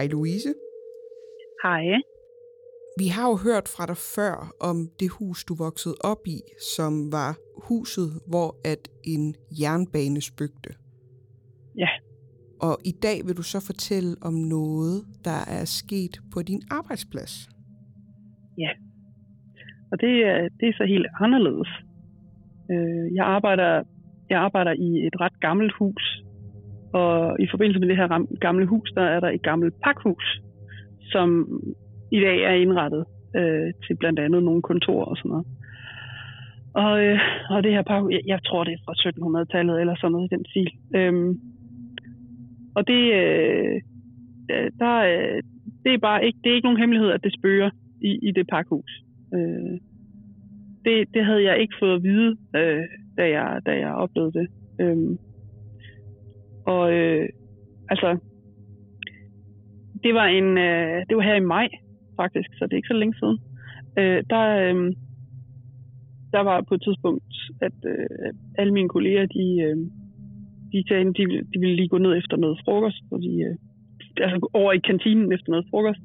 Hej Louise. Hej. Vi har jo hørt fra dig før om det hus, du voksede op i, som var huset, hvor at en jernbane spøgte. Ja. Og i dag vil du så fortælle om noget, der er sket på din arbejdsplads. Ja. Og det, er- det er så helt anderledes. Øh, Jeg arbejder, jeg arbejder i et ret gammelt hus. Og i forbindelse med det her gamle hus, der er der et gammelt pakhus, som i dag er indrettet øh, til blandt andet nogle kontorer og sådan noget. Og, øh, og det her pakhus, jeg, jeg tror det er fra 1700-tallet eller sådan noget i den stil. Øhm, og det, øh, der, øh, det er bare ikke, det er ikke nogen hemmelighed, at det spøger i, i det pakhus. Øh, det, det havde jeg ikke fået at vide, øh, da, jeg, da jeg oplevede det. Øhm, og øh, altså, det var en, øh, det var her i maj faktisk, så det er ikke så længe siden. Øh, der, øh, der var på et tidspunkt, at øh, alle mine kolleger, de, øh, de sagde, de, ville- de ville lige gå ned efter noget frokost, fordi, øh, altså over i kantinen efter noget frokost.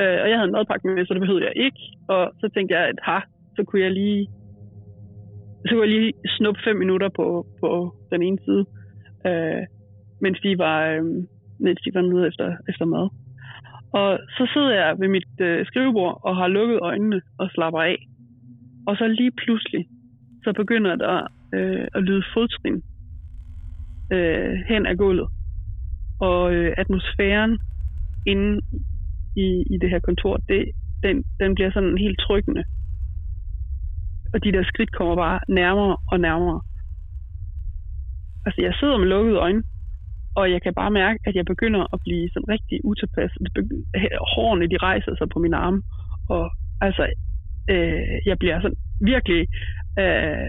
Øh, og jeg havde en madpakke med, så det behøvede jeg ikke. Og så tænkte jeg, at ha, så kunne jeg lige så kunne jeg lige snuppe fem minutter på, på den ene side, øh, mens de var, øh, mens de var nede efter, efter mad. Og så sidder jeg ved mit øh, skrivebord og har lukket øjnene og slapper af. Og så lige pludselig, så begynder der øh, at lyde fodtrin øh, hen ad gulvet. Og øh, atmosfæren inde i, i det her kontor, det, den, den bliver sådan helt trykkende. Og de der skridt kommer bare nærmere og nærmere. Altså, jeg sidder med lukkede øjne, og jeg kan bare mærke, at jeg begynder at blive sådan rigtig utilpas. Det Hårene, de rejser sig på mine arme, og altså, øh, jeg bliver sådan virkelig... Øh,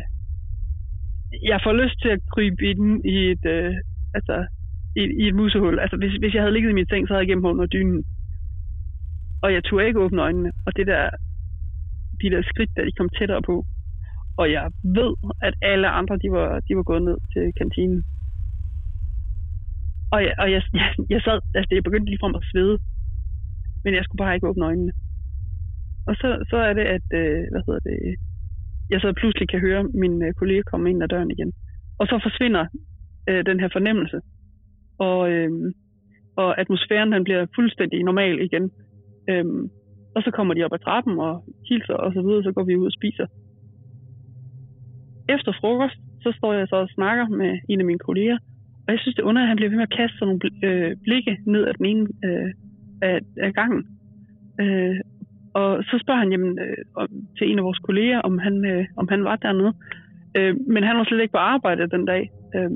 jeg får lyst til at krybe i, den, i et, øh, altså, i, i et musehul. Altså, hvis, hvis jeg havde ligget i min seng, så havde jeg gemt mig under dynen. Og jeg turde ikke åbne øjnene. Og det der, de der skridt, der de kom tættere på. Og jeg ved, at alle andre, de var, de var gået ned til kantinen. Og jeg, og jeg, jeg, jeg sad, altså jeg begyndte lige frem at svede. Men jeg skulle bare ikke åbne øjnene. Og så, så er det, at, øh, hvad hedder det, jeg så pludselig kan høre min øh, kollega komme ind ad døren igen. Og så forsvinder øh, den her fornemmelse. Og, øh, og atmosfæren den bliver fuldstændig normal igen. Øh, og så kommer de op ad trappen og hilser og så videre, så går vi ud og spiser. Efter frokost, så står jeg så og snakker med en af mine kolleger, og jeg synes, det er under, at han bliver ved med at kaste sådan nogle bl- øh, blikke ned ad den ene øh, af, af gangen. Øh, og så spørger han jamen, øh, om- til en af vores kolleger, om han, øh, om han var dernede. Øh, men han var slet ikke på arbejde den dag. Øh,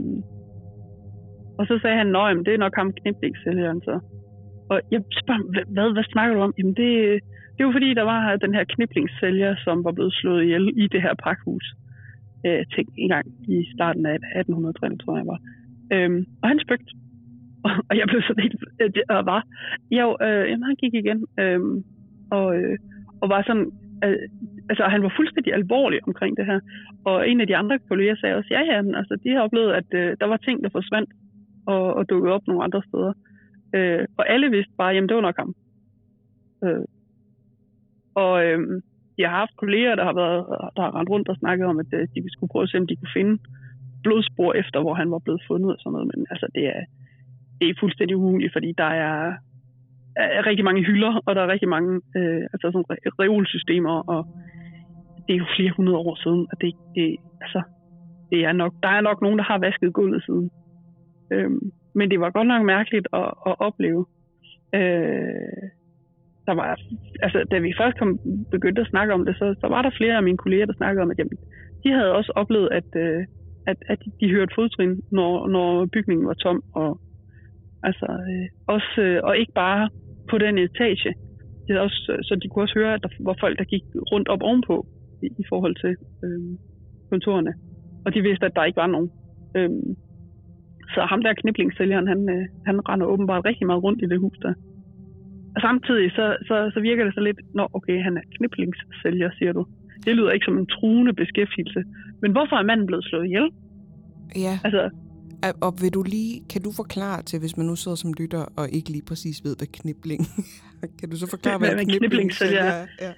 og så sagde han, at det er nok ham knipningssælgeren så. Og jeg spørger, hvad, hvad snakker du om? Jamen det, det var fordi, der var den her kniplingssælger, som var blevet slået ihjel i det her pakhus. Øh, til en gang i starten af 1800-tallet, tror jeg var. Øhm, og han spøgte. Og jeg blev sådan helt... øh, Og var... Jo, øh, jamen, han gik igen. Øhm, og, øh, og var sådan... Øh, altså, han var fuldstændig alvorlig omkring det her. Og en af de andre kolleger sagde også, ja, ja, men, altså, de har oplevet, at øh, der var ting, der forsvandt og, og dukkede op nogle andre steder. Øh, og alle vidste bare, jamen det var nok ham. Øh, og øh, jeg har haft kolleger, der har, været, der har rendt rundt og snakket om, at øh, de skulle prøve at se, om de kunne finde blodspor efter, hvor han var blevet fundet og sådan noget. Men altså, det er, det er fuldstændig umuligt, fordi der er, er rigtig mange hylder, og der er rigtig mange øh, altså sådan reolsystemer, og det er jo flere hundrede år siden, og det, det, altså, det er nok, der er nok nogen, der har vasket gulvet siden. Øhm, men det var godt nok mærkeligt at, at opleve. Øh, der var, altså, da vi først kom, begyndte at snakke om det, så, så var der flere af mine kolleger, der snakkede om, at jamen, de havde også oplevet, at, øh, at, at de, hørte fodtrin, når, når bygningen var tom. Og, altså, øh, også, øh, og ikke bare på den etage. Det også, så de kunne også høre, at der var folk, der gik rundt op ovenpå i, i forhold til øh, kontorerne. Og de vidste, at der ikke var nogen. Øh, så ham der kniblingssælgeren, han, øh, han render åbenbart rigtig meget rundt i det hus der. Og samtidig så, så, så virker det så lidt, nå okay, han er kniblingssælger, siger du. Det lyder ikke som en truende beskæftigelse. Men hvorfor er manden blevet slået ihjel? Ja, Altså, Og vil du lige, kan du forklare til, hvis man nu sidder som lytter og ikke lige præcis ved, hvad knibling Kan du så forklare, hvad, hvad knibling er? Ja.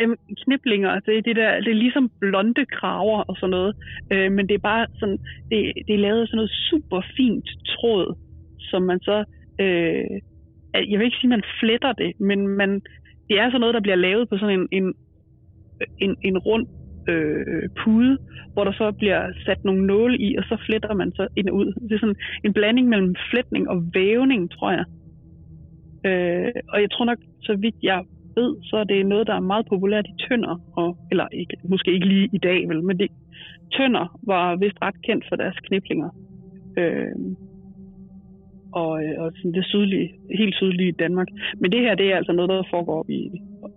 Øhm, kniblinger, det er, det, der, det er ligesom blonde kraver og sådan noget, øh, men det er bare sådan, det, det er lavet sådan noget super fint tråd, som man så, øh, jeg vil ikke sige, man fletter det, men man, det er sådan noget, der bliver lavet på sådan en, en, en, en rund øh, pude, hvor der så bliver sat nogle nåle i, og så fletter man så ind og ud. Det er sådan en blanding mellem flætning og vævning, tror jeg. Øh, og jeg tror nok, så vidt jeg ved, så er det noget, der er meget populært i tønder, og, eller ikke, måske ikke lige i dag, vel, men det, tønder var vist ret kendt for deres kniblinger. Øh, og, øh, og sådan det sydlige, helt sydlige Danmark. Men det her, det er altså noget, der foregår op i,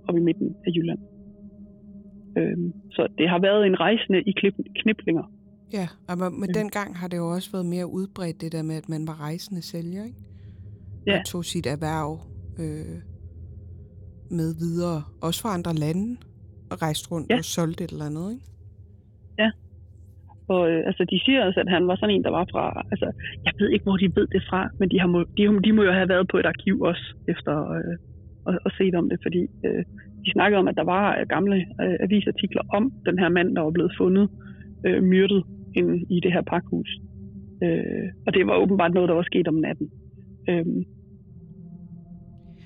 op i midten af Jylland. Øhm, så det har været en rejsende i kniblinger. Ja, og men den gang har det jo også været mere udbredt, det der med, at man var rejsende sælger, ikke? Ja. Og tog sit erhverv øh, med videre, også fra andre lande, og rejste rundt ja. og solgte et eller andet, ikke? Ja. Og øh, altså, de siger også, at han var sådan en, der var fra... Altså, jeg ved ikke, hvor de ved det fra, men de, har må, de, de må jo have været på et arkiv også, efter øh, at, at se om det, fordi øh, de snakkede om, at der var øh, gamle øh, avisartikler om den her mand, der var blevet fundet øh, myrdet ind i det her pakhus. Øh, og det var åbenbart noget, der var sket om natten. Øh,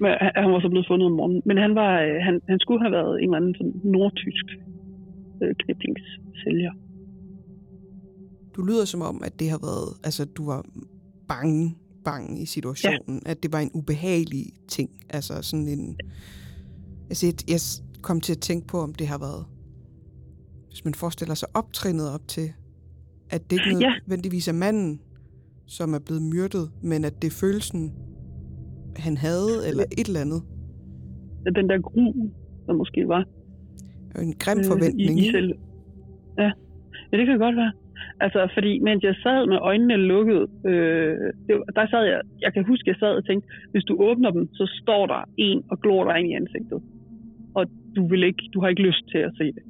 men han var så blevet fundet om morgenen. Men han, var, øh, han, han skulle have været en eller anden sådan nordtysk øh, kniblingssælger. Du lyder som om, at det har været, altså du var bange, bange i situationen, ja. at det var en ubehagelig ting, altså sådan en, Altså, jeg kom til at tænke på, om det har været, hvis man forestiller sig optrinnet op til, at det ikke nødvendigvis er manden, som er blevet myrdet, men at det er følelsen, han havde, eller et eller andet. Den der gru, der måske var. En grim øh, forventning. I, i selv. Ja. ja, det kan godt være. Altså, fordi mens jeg sad med øjnene lukket, øh, det, der sad jeg, jeg kan huske, jeg sad og tænkte, hvis du åbner dem, så står der en og glor dig ind i ansigtet du vil ikke, du har ikke lyst til at se det.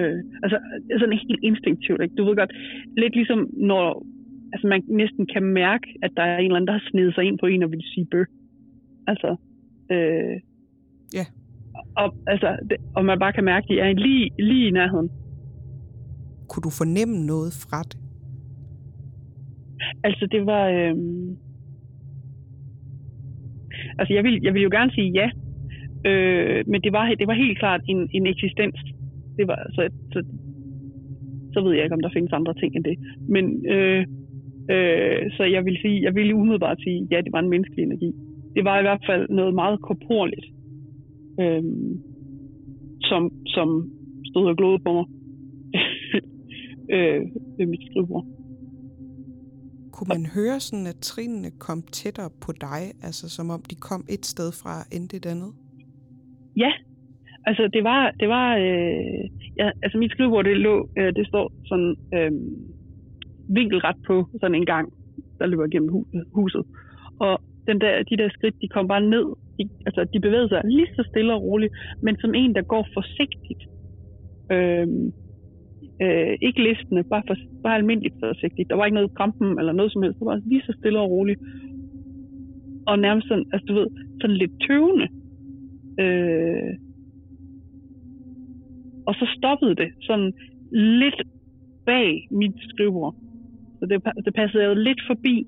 Øh, altså sådan helt instinktivt, ikke? Du ved godt, lidt ligesom når altså man næsten kan mærke, at der er en eller anden, der har snedet sig ind på en og vil sige bø. Altså, øh, ja. Og, altså, det, og man bare kan mærke, at de er lige, lige i nærheden. Kunne du fornemme noget fra det? Altså, det var... Øh, altså, jeg vil, jeg vil jo gerne sige ja, Øh, men det var, det var helt klart en, en eksistens. Det var, så, så, så ved jeg ikke, om der findes andre ting end det. Men øh, øh, så jeg vil sige, jeg vil umiddelbart sige, ja, det var en menneskelig energi. Det var i hvert fald noget meget korporligt, øh, som, som stod og glodede på mig øh, ved mit skrivebord. Kunne man høre sådan, at trinene kom tættere på dig, altså som om de kom et sted fra end det andet? Ja, altså det var, det var øh, ja, altså mit skrivebord, det lå, øh, det står sådan øh, vinkelret på sådan en gang, der løber gennem huset. Og den der, de der skridt, de kom bare ned. De, altså, de bevægede sig lige så stille og roligt, men som en, der går forsigtigt. Øh, øh, ikke listende, bare, for, bare almindeligt forsigtigt. Der var ikke noget krampen eller noget som helst. Det var lige så stille og roligt. Og nærmest sådan, altså du ved, sådan lidt tøvende. Øh, og så stoppede det sådan lidt bag mit skrivebord. Så det, det passede jo lidt forbi.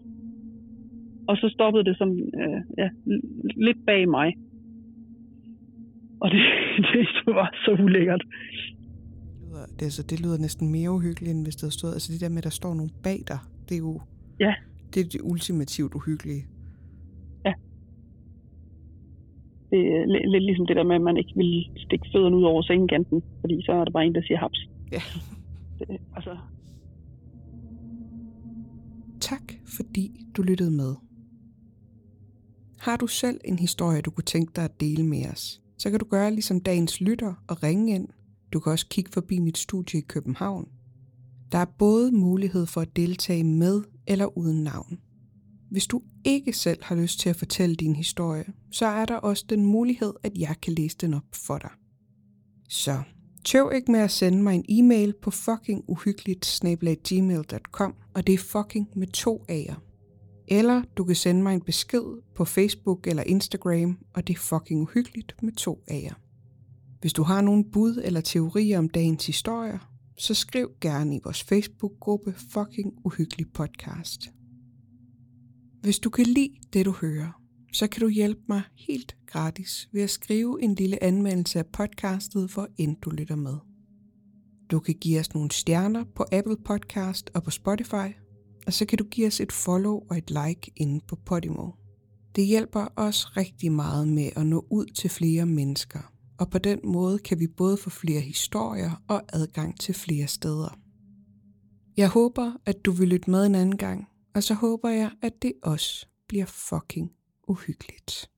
Og så stoppede det sådan, øh, ja, lidt bag mig. Og det, det var så ulækkert. Det, altså, det lyder næsten mere uhyggeligt, end hvis der stod... Altså det der med, at der står nogen bag dig, det er jo... Ja. Det er det ultimativt uhyggelige. Det er lidt ligesom det der med, at man ikke vil stikke fødderne ud over sengekanten, fordi så er der bare en, der siger haps. Ja. Det, altså. Tak, fordi du lyttede med. Har du selv en historie, du kunne tænke dig at dele med os, så kan du gøre ligesom dagens lytter og ringe ind. Du kan også kigge forbi mit studie i København. Der er både mulighed for at deltage med eller uden navn. Hvis du ikke selv har lyst til at fortælle din historie, så er der også den mulighed, at jeg kan læse den op for dig. Så tøv ikke med at sende mig en e-mail på fuckinguhyggeligt og det er fucking med to A'er. Eller du kan sende mig en besked på Facebook eller Instagram, og det er fucking uhyggeligt med to A'er. Hvis du har nogle bud eller teorier om dagens historier, så skriv gerne i vores Facebook-gruppe Fucking Uhyggelig Podcast. Hvis du kan lide det, du hører, så kan du hjælpe mig helt gratis ved at skrive en lille anmeldelse af podcastet, hvor end du lytter med. Du kan give os nogle stjerner på Apple Podcast og på Spotify, og så kan du give os et follow og et like inde på Podimo. Det hjælper os rigtig meget med at nå ud til flere mennesker, og på den måde kan vi både få flere historier og adgang til flere steder. Jeg håber, at du vil lytte med en anden gang, og så håber jeg, at det også bliver fucking uhyggeligt.